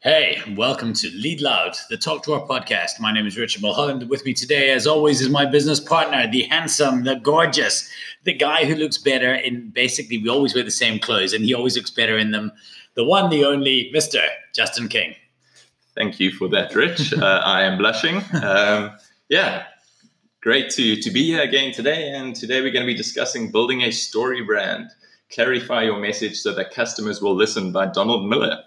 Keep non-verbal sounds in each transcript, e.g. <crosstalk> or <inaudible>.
Hey, welcome to Lead Loud, the Talk to Our podcast. My name is Richard Mulholland. With me today, as always, is my business partner, the handsome, the gorgeous, the guy who looks better in basically, we always wear the same clothes and he always looks better in them. The one, the only, Mr. Justin King. Thank you for that, Rich. <laughs> uh, I am blushing. Um, yeah, great to, to be here again today. And today we're going to be discussing building a story brand. Clarify your message so that customers will listen by Donald Miller.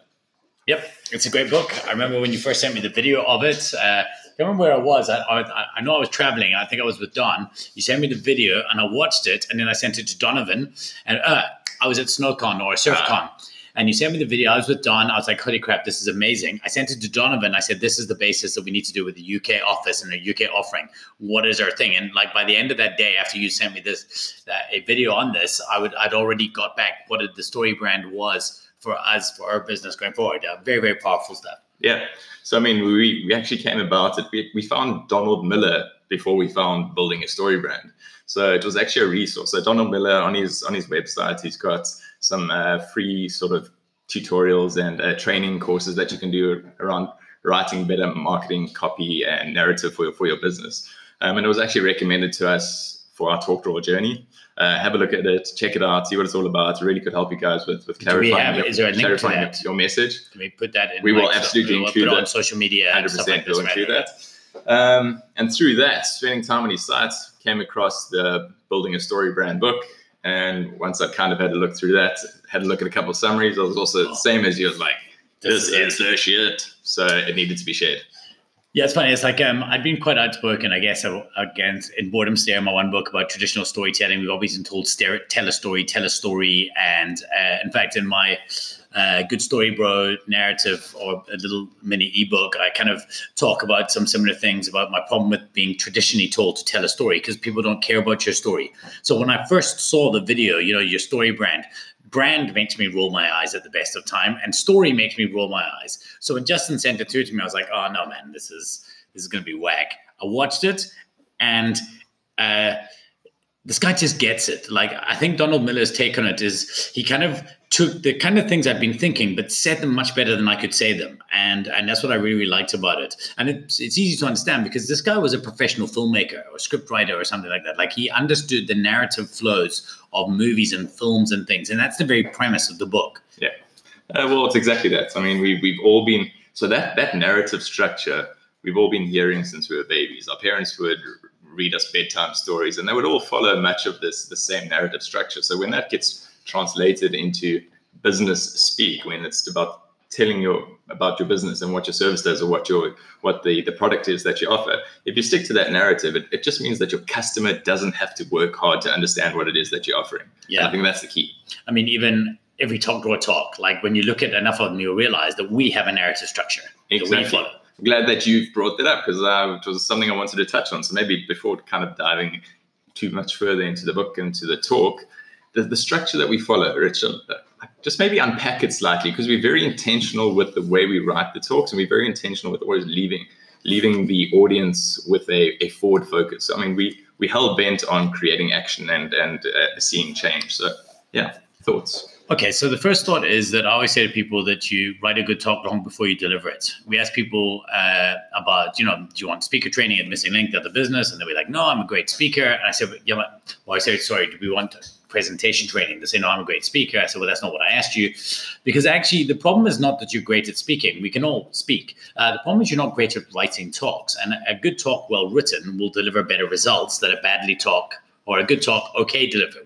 Yep, it's a great book. I remember when you first sent me the video of it. Uh, I remember where I was. I, I, I, know I was traveling. I think I was with Don. You sent me the video, and I watched it, and then I sent it to Donovan. And uh, I was at SnowCon or SurfCon, and you sent me the video. I was with Don. I was like, "Holy crap, this is amazing!" I sent it to Donovan. I said, "This is the basis that we need to do with the UK office and the UK offering. What is our thing?" And like by the end of that day, after you sent me this uh, a video on this, I would I'd already got back what the story brand was for us for our business going forward. Very very powerful stuff. Yeah. So I mean, we we actually came about it. We we found Donald Miller before we found building a story brand. So it was actually a resource. So Donald Miller on his on his website, he's got some uh, free sort of tutorials and uh, training courses that you can do around writing better marketing copy and narrative for your for your business. Um, and it was actually recommended to us for our talk draw journey uh, have a look at it, check it out, see what it's all about. It really could help you guys with with clarifying, have, is there a link to that? your message. Can we put that in? We will absolutely we'll include it on social media. Hundred percent, we'll include that. Um, and through that, spending time on his sites, came across the building a story brand book. And once I kind of had a look through that, had a look at a couple of summaries, I was also oh. the same as you. I was like, this, this is the shit. So it needed to be shared. Yeah, it's funny. It's like um, I've been quite outspoken, I guess, against in Boredom Stare, my one book about traditional storytelling. We've always been told stare, tell a story, tell a story, and uh, in fact, in my uh, Good Story Bro narrative or a little mini ebook, I kind of talk about some similar things about my problem with being traditionally told to tell a story because people don't care about your story. So when I first saw the video, you know, your story brand, brand makes me roll my eyes at the best of time, and story makes me roll my eyes. So when Justin sent it through to me, I was like, "Oh no, man, this is this is going to be whack." I watched it, and uh, this guy just gets it. Like I think Donald Miller's take on it is he kind of took the kind of things I've been thinking, but said them much better than I could say them, and and that's what I really, really liked about it. And it's it's easy to understand because this guy was a professional filmmaker or script writer or something like that. Like he understood the narrative flows of movies and films and things, and that's the very premise of the book. Yeah, uh, well, it's exactly that. I mean, we we've all been so that that narrative structure we've all been hearing since we were babies. Our parents would read us bedtime stories, and they would all follow much of this the same narrative structure. So when that gets translated into business speak, when it's about telling your about your business and what your service does or what your what the the product is that you offer if you stick to that narrative it, it just means that your customer doesn't have to work hard to understand what it is that you're offering yeah i think that's the key i mean even if we talk to a talk like when you look at enough of them you realize that we have a narrative structure exactly. that we follow glad that you've brought that up because uh, it was something I wanted to touch on. So maybe before kind of diving too much further into the book and to the talk, the, the structure that we follow, Richard, uh, just maybe unpack it slightly because we're very intentional with the way we write the talks and we're very intentional with always leaving leaving the audience with a, a forward focus. I mean, we we hell bent on creating action and and uh, seeing change. So yeah, thoughts. Okay, so the first thought is that I always say to people that you write a good talk long before you deliver it. We ask people uh, about, you know, do you want speaker training at Missing Link, the other business? And they'll be like, no, I'm a great speaker. And I said, well, I said, sorry, do we want presentation training? They say, no, I'm a great speaker. I said, well, that's not what I asked you. Because actually, the problem is not that you're great at speaking. We can all speak. Uh, the problem is you're not great at writing talks. And a good talk, well written, will deliver better results than a badly talk or a good talk, okay, deliver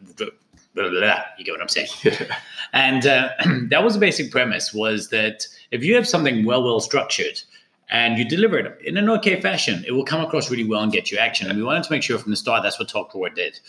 blah, blah, blah, you get what I'm saying? <laughs> and uh, <clears throat> that was the basic premise was that if you have something well, well structured and you deliver it in an okay fashion, it will come across really well and get you action. And we wanted to make sure from the start that's what Talk did.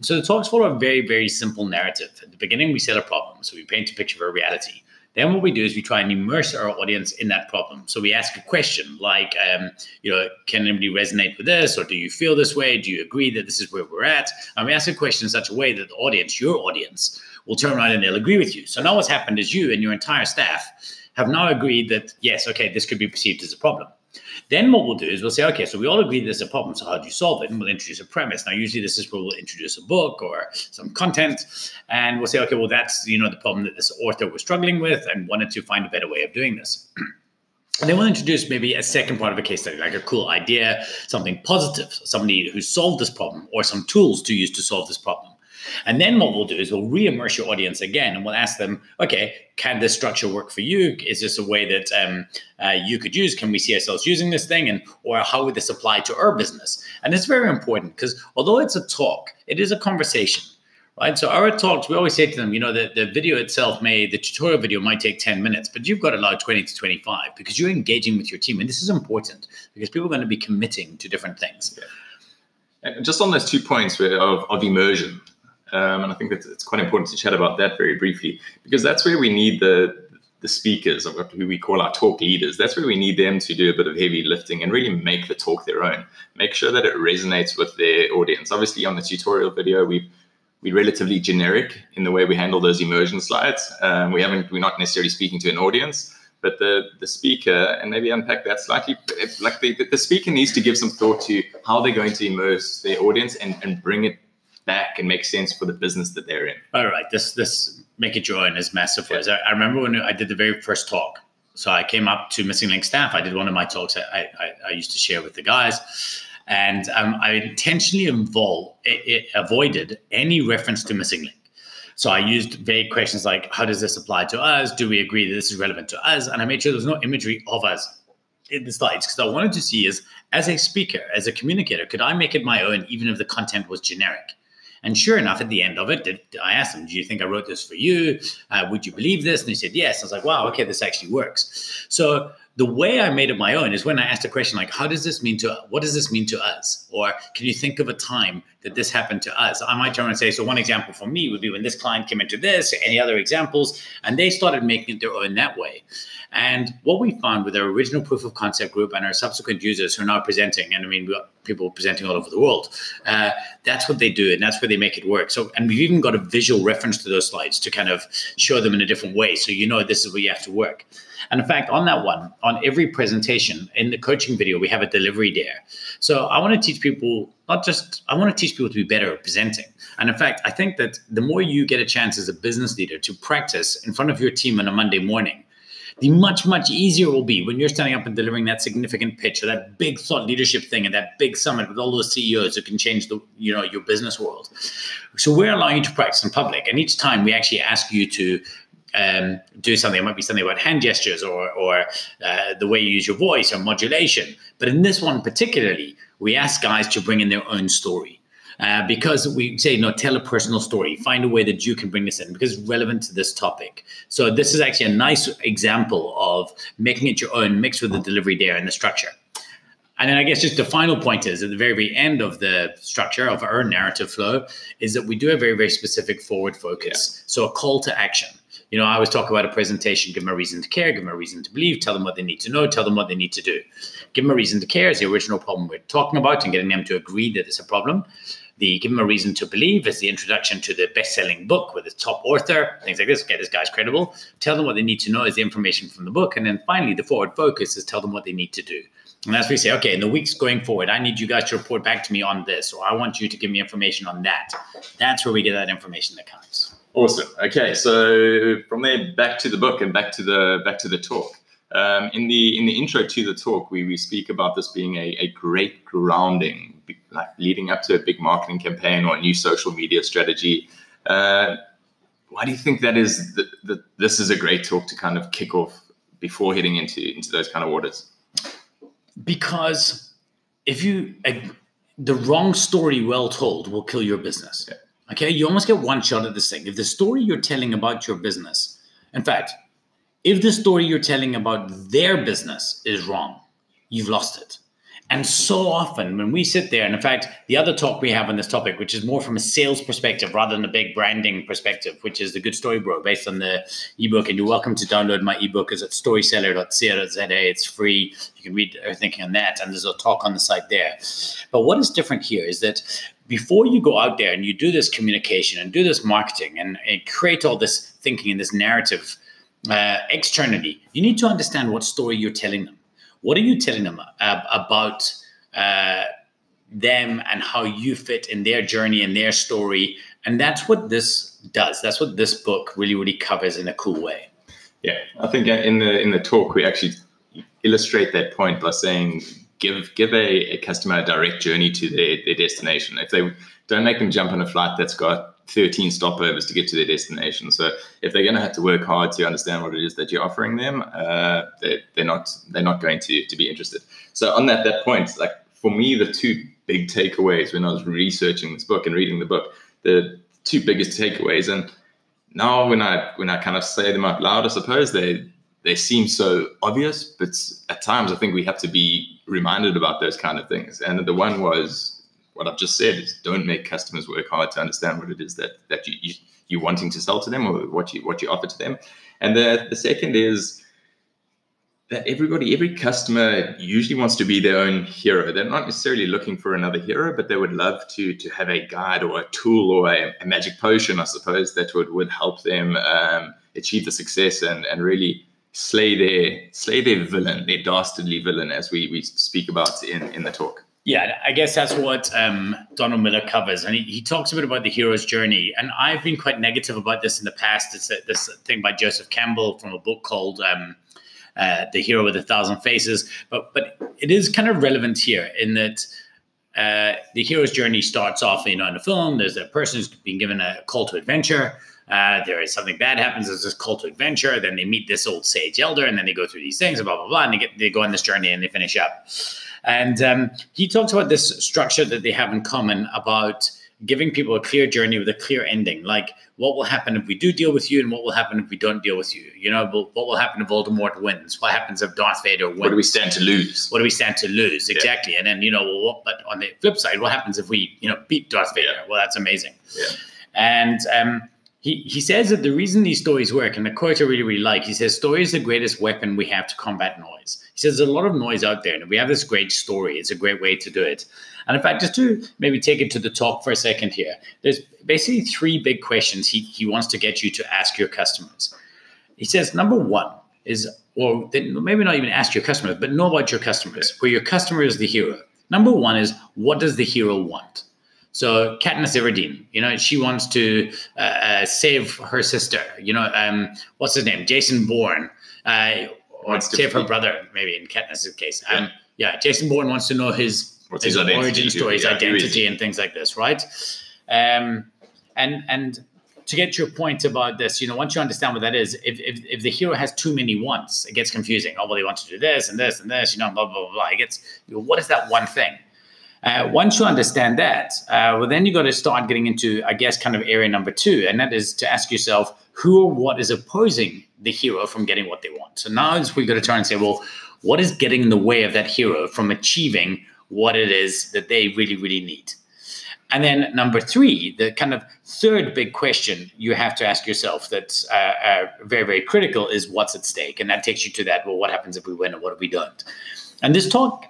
So the talks follow a very, very simple narrative. At the beginning, we set a problem. So we paint a picture of a reality. Then what we do is we try and immerse our audience in that problem. So we ask a question like, um, you know, can anybody resonate with this, or do you feel this way? Do you agree that this is where we're at? And we ask a question in such a way that the audience, your audience, will turn around and they'll agree with you. So now what's happened is you and your entire staff have now agreed that yes, okay, this could be perceived as a problem. Then what we'll do is we'll say, okay, so we all agree there's a problem. So how do you solve it? And we'll introduce a premise. Now, usually this is where we'll introduce a book or some content, and we'll say, okay, well, that's you know the problem that this author was struggling with and wanted to find a better way of doing this. <clears throat> And then we'll introduce maybe a second part of a case study, like a cool idea, something positive, somebody who solved this problem, or some tools to use to solve this problem. And then what we'll do is we'll re-immerse your audience again, and we'll ask them, okay, can this structure work for you? Is this a way that um, uh, you could use? Can we see ourselves using this thing? And or how would this apply to our business? And it's very important because although it's a talk, it is a conversation right? So our talks, we always say to them, you know, the, the video itself may, the tutorial video might take 10 minutes, but you've got to allow 20 to 25 because you're engaging with your team. And this is important because people are going to be committing to different things. Yeah. And just on those two points of, of immersion, um, and I think that it's quite important to chat about that very briefly because that's where we need the the speakers, who we call our talk leaders. That's where we need them to do a bit of heavy lifting and really make the talk their own. Make sure that it resonates with their audience. Obviously, on the tutorial video, we've we're relatively generic in the way we handle those immersion slides. Um, we haven't, we're not necessarily speaking to an audience, but the the speaker, and maybe unpack that slightly. Like the, the speaker needs to give some thought to how they're going to immerse their audience and, and bring it back and make sense for the business that they're in. All right, this this make it join is massive for us. I, I remember when I did the very first talk. So I came up to Missing Link staff. I did one of my talks I, I, I used to share with the guys and um, I intentionally involved, it, it avoided any reference to missing link. So I used vague questions like, how does this apply to us? Do we agree that this is relevant to us? And I made sure there was no imagery of us in the slides because I wanted to see is as a speaker, as a communicator, could I make it my own even if the content was generic? And sure enough, at the end of it, did, I asked them, "Do you think I wrote this for you? Uh, would you believe this?" And they said, "Yes." I was like, "Wow, okay, this actually works." So the way I made it my own is when I asked a question like, "How does this mean to? What does this mean to us?" Or can you think of a time that this happened to us? I might turn and say, "So one example for me would be when this client came into this." Any other examples? And they started making it their own that way. And what we found with our original proof of concept group and our subsequent users who are now presenting, and I mean, we got people presenting all over the world, uh, that's what they do, and that's where they make it work. So, and we've even got a visual reference to those slides to kind of show them in a different way. So you know this is where you have to work. And in fact, on that one, on every presentation in the coaching video, we have a delivery dare. So I want to teach people not just, I want to teach people to be better at presenting. And in fact, I think that the more you get a chance as a business leader to practice in front of your team on a Monday morning, the much, much easier it will be when you're standing up and delivering that significant pitch or that big thought leadership thing and that big summit with all those CEOs who can change the, you know, your business world. So we're allowing you to practice in public. And each time we actually ask you to um, do something. It might be something about hand gestures or, or uh, the way you use your voice or modulation. But in this one particularly, we ask guys to bring in their own story. Uh, because we say, no, tell a personal story. Find a way that you can bring this in because it's relevant to this topic. So this is actually a nice example of making it your own, mixed with the delivery dare and the structure. And then I guess just the final point is at the very, very end of the structure of our narrative flow is that we do a very, very specific forward focus. Yeah. So a call to action. You know, I always talk about a presentation, give them a reason to care, give them a reason to believe, tell them what they need to know, tell them what they need to do. Give them a reason to care is the original problem we're talking about and getting them to agree that it's a problem. The give them a reason to believe is the introduction to the best-selling book with its top author, things like this. Get this guy's credible. Tell them what they need to know is the information from the book, and then finally, the forward focus is tell them what they need to do. And as we say, okay, in the weeks going forward, I need you guys to report back to me on this, or I want you to give me information on that. That's where we get that information that counts. Awesome. Okay, so from there, back to the book and back to the back to the talk. Um, in the in the intro to the talk, we, we speak about this being a, a great grounding, like leading up to a big marketing campaign or a new social media strategy. Uh, why do you think that is? That, this is a great talk to kind of kick off before heading into into those kind of waters. Because if you the wrong story well told will kill your business. Yeah. Okay, you almost get one shot at this thing. If the story you're telling about your business, in fact, if the story you're telling about their business is wrong, you've lost it. And so often when we sit there, and in fact, the other talk we have on this topic, which is more from a sales perspective rather than a big branding perspective, which is the Good Story Bro based on the ebook. And you're welcome to download my ebook is at storyseller.co.za. It's free. You can read everything on that. And there's a talk on the site there. But what is different here is that before you go out there and you do this communication and do this marketing and, and create all this thinking and this narrative uh, externally, you need to understand what story you're telling them. What are you telling them uh, about uh, them and how you fit in their journey and their story? And that's what this does. That's what this book really, really covers in a cool way. Yeah, I think in the in the talk we actually illustrate that point by saying give give a, a customer a direct journey to their, their destination. If they don't make them jump on a flight that's got 13 stopovers to get to their destination. So if they're going to have to work hard to understand what it is that you're offering them, uh, they're, they're not they're not going to to be interested. So on that that point, like for me, the two big takeaways when I was researching this book and reading the book, the two biggest takeaways, and now when I when I kind of say them out loud, I suppose they they seem so obvious, but at times I think we have to be reminded about those kind of things. And the one was what I've just said is don't make customers work hard to understand what it is that that you, you you're wanting to sell to them or what you what you offer to them. And the the second is that everybody, every customer usually wants to be their own hero. They're not necessarily looking for another hero, but they would love to to have a guide or a tool or a, a magic potion, I suppose, that would would help them um, achieve the success and and really slay their slay their villain, their dastardly villain, as we we speak about in in the talk. Yeah, I guess that's what um, Donald Miller covers, and he, he talks a bit about the hero's journey. And I've been quite negative about this in the past. It's a, this thing by Joseph Campbell from a book called um, uh, "The Hero with a Thousand Faces," but but it is kind of relevant here in that. Uh, the hero's journey starts off, you know, in the film. There's a person who's being given a call to adventure. Uh, there is something bad happens. There's this call to adventure. Then they meet this old sage elder, and then they go through these things, and blah blah blah, and they get they go on this journey and they finish up. And um, he talks about this structure that they have in common about giving people a clear journey with a clear ending. Like, what will happen if we do deal with you, and what will happen if we don't deal with you? You know, what will happen if Voldemort wins? What happens if Darth Vader wins? What do we stand to lose? What do we stand to lose? Exactly. Yeah. And then, you know, well, what, but on the flip side, what happens if we, you know, beat Darth Vader? Yeah. Well, that's amazing. Yeah. And um, he, he says that the reason these stories work, and the quote I really, really like, he says, story is the greatest weapon we have to combat noise. He says, there's a lot of noise out there, and we have this great story. It's a great way to do it. And in fact, just to maybe take it to the top for a second here, there's basically three big questions he, he wants to get you to ask your customers. He says, number one is, or maybe not even ask your customers, but know about your customers, where your customer is the hero. Number one is, what does the hero want? So Katniss Everdeen, you know, she wants to uh, uh, save her sister. You know, um, what's his name? Jason Bourne, uh, or save her brother, maybe in Katniss's case. Um, yeah. yeah, Jason Bourne wants to know his, his, his origin story, his yeah, identity, and things like this, right? Um, and and to get your point about this, you know, once you understand what that is, if, if, if the hero has too many wants, it gets confusing. Oh, well, he wants to do this and this and this, you know, blah, blah, blah, blah. It gets, you know, what is that one thing? Uh, once you understand that, uh, well, then you've got to start getting into, I guess, kind of area number two, and that is to ask yourself who or what is opposing the hero from getting what they want. So now we got to try and say, well, what is getting in the way of that hero from achieving what it is that they really, really need? And then number three, the kind of third big question you have to ask yourself that's uh, uh, very, very critical is what's at stake, and that takes you to that. Well, what happens if we win, and what if we don't? And this talk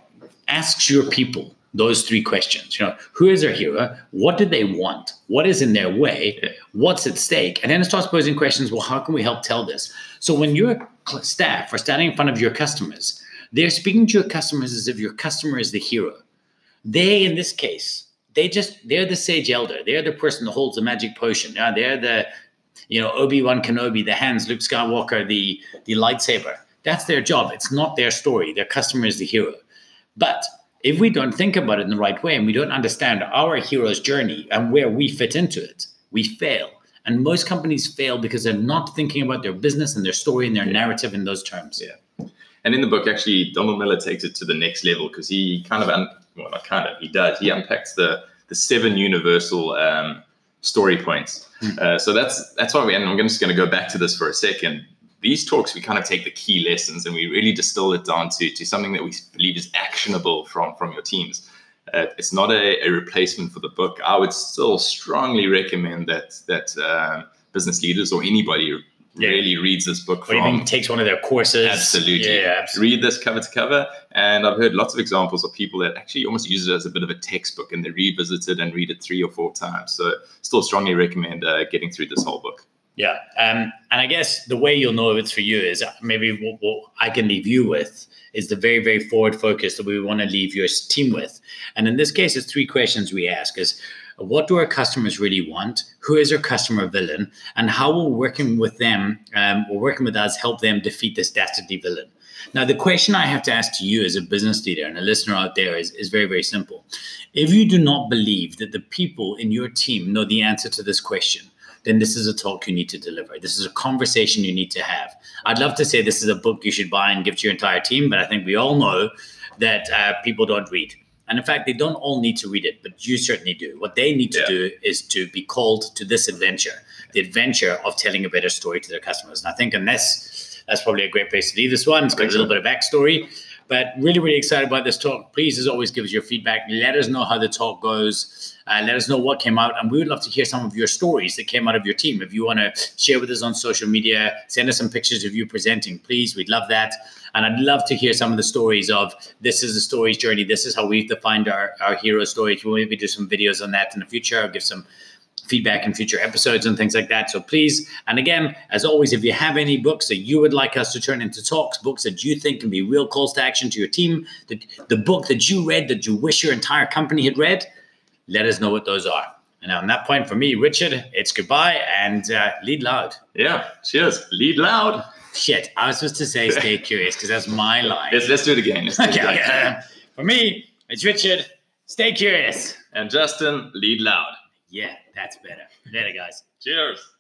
asks your people those three questions. You know, who is their hero? What do they want? What is in their way? What's at stake? And then it starts posing questions. Well, how can we help tell this? So when your staff are standing in front of your customers, they're speaking to your customers as if your customer is the hero. They, in this case, they just they're the sage elder. They're the person that holds the magic potion. Yeah, they're the you know Obi Wan Kenobi, the hands, Luke Skywalker, the the lightsaber. That's their job. It's not their story. Their customer is the hero. But if we don't think about it in the right way and we don't understand our hero's journey and where we fit into it, we fail. And most companies fail because they're not thinking about their business and their story and their narrative in those terms. Yeah. And in the book, actually, Donald Miller takes it to the next level because he kind of, un- well, not kind of, he does. He unpacks the the seven universal um, story points. Mm. Uh, so that's that's why we. And I'm just going to go back to this for a second these talks, we kind of take the key lessons and we really distill it down to, to something that we believe is actionable from, from your teams. Uh, it's not a, a, replacement for the book. I would still strongly recommend that that uh, business leaders or anybody yeah. really reads this book. Or from, even takes one of their courses. Absolutely. Yeah, absolutely. Read this cover to cover. And I've heard lots of examples of people that actually almost use it as a bit of a textbook and they revisit it and read it three or four times. So still strongly recommend uh, getting through this whole book. Yeah. Um, and I guess the way you'll know if it's for you is maybe what, what I can leave you with is the very, very forward focus that we want to leave your team with. And in this case, it's three questions we ask is what do our customers really want? Who is our customer villain? And how will working with them um, or working with us help them defeat this dastardly villain? Now, the question I have to ask to you as a business leader and a listener out there is, is very, very simple. If you do not believe that the people in your team know the answer to this question, then this is a talk you need to deliver. This is a conversation you need to have. I'd love to say this is a book you should buy and give to your entire team, but I think we all know that uh, people don't read. And in fact, they don't all need to read it, but you certainly do. What they need to yeah. do is to be called to this adventure, the adventure of telling a better story to their customers. And I think, unless that's probably a great place to leave this one. It's got a little bit of backstory, but really, really excited about this talk. Please, as always, give us your feedback. Let us know how the talk goes. Uh, let us know what came out, and we would love to hear some of your stories that came out of your team. If you want to share with us on social media, send us some pictures of you presenting, please. We'd love that. And I'd love to hear some of the stories of this is the story's journey. This is how we've defined our, our hero stories. We'll maybe do some videos on that in the future. I'll give some feedback in future episodes and things like that. So please, and again, as always, if you have any books that you would like us to turn into talks, books that you think can be real calls to action to your team, the, the book that you read that you wish your entire company had read, let us know what those are. And on that point, for me, Richard, it's goodbye and uh, lead loud. Yeah, cheers. Lead loud. Shit, I was supposed to say stay <laughs> curious because that's my line. Let's, let's do it again. Do okay, it again. <laughs> for me, it's Richard. Stay curious. And Justin, lead loud. Yeah, that's better. Later, guys. Cheers.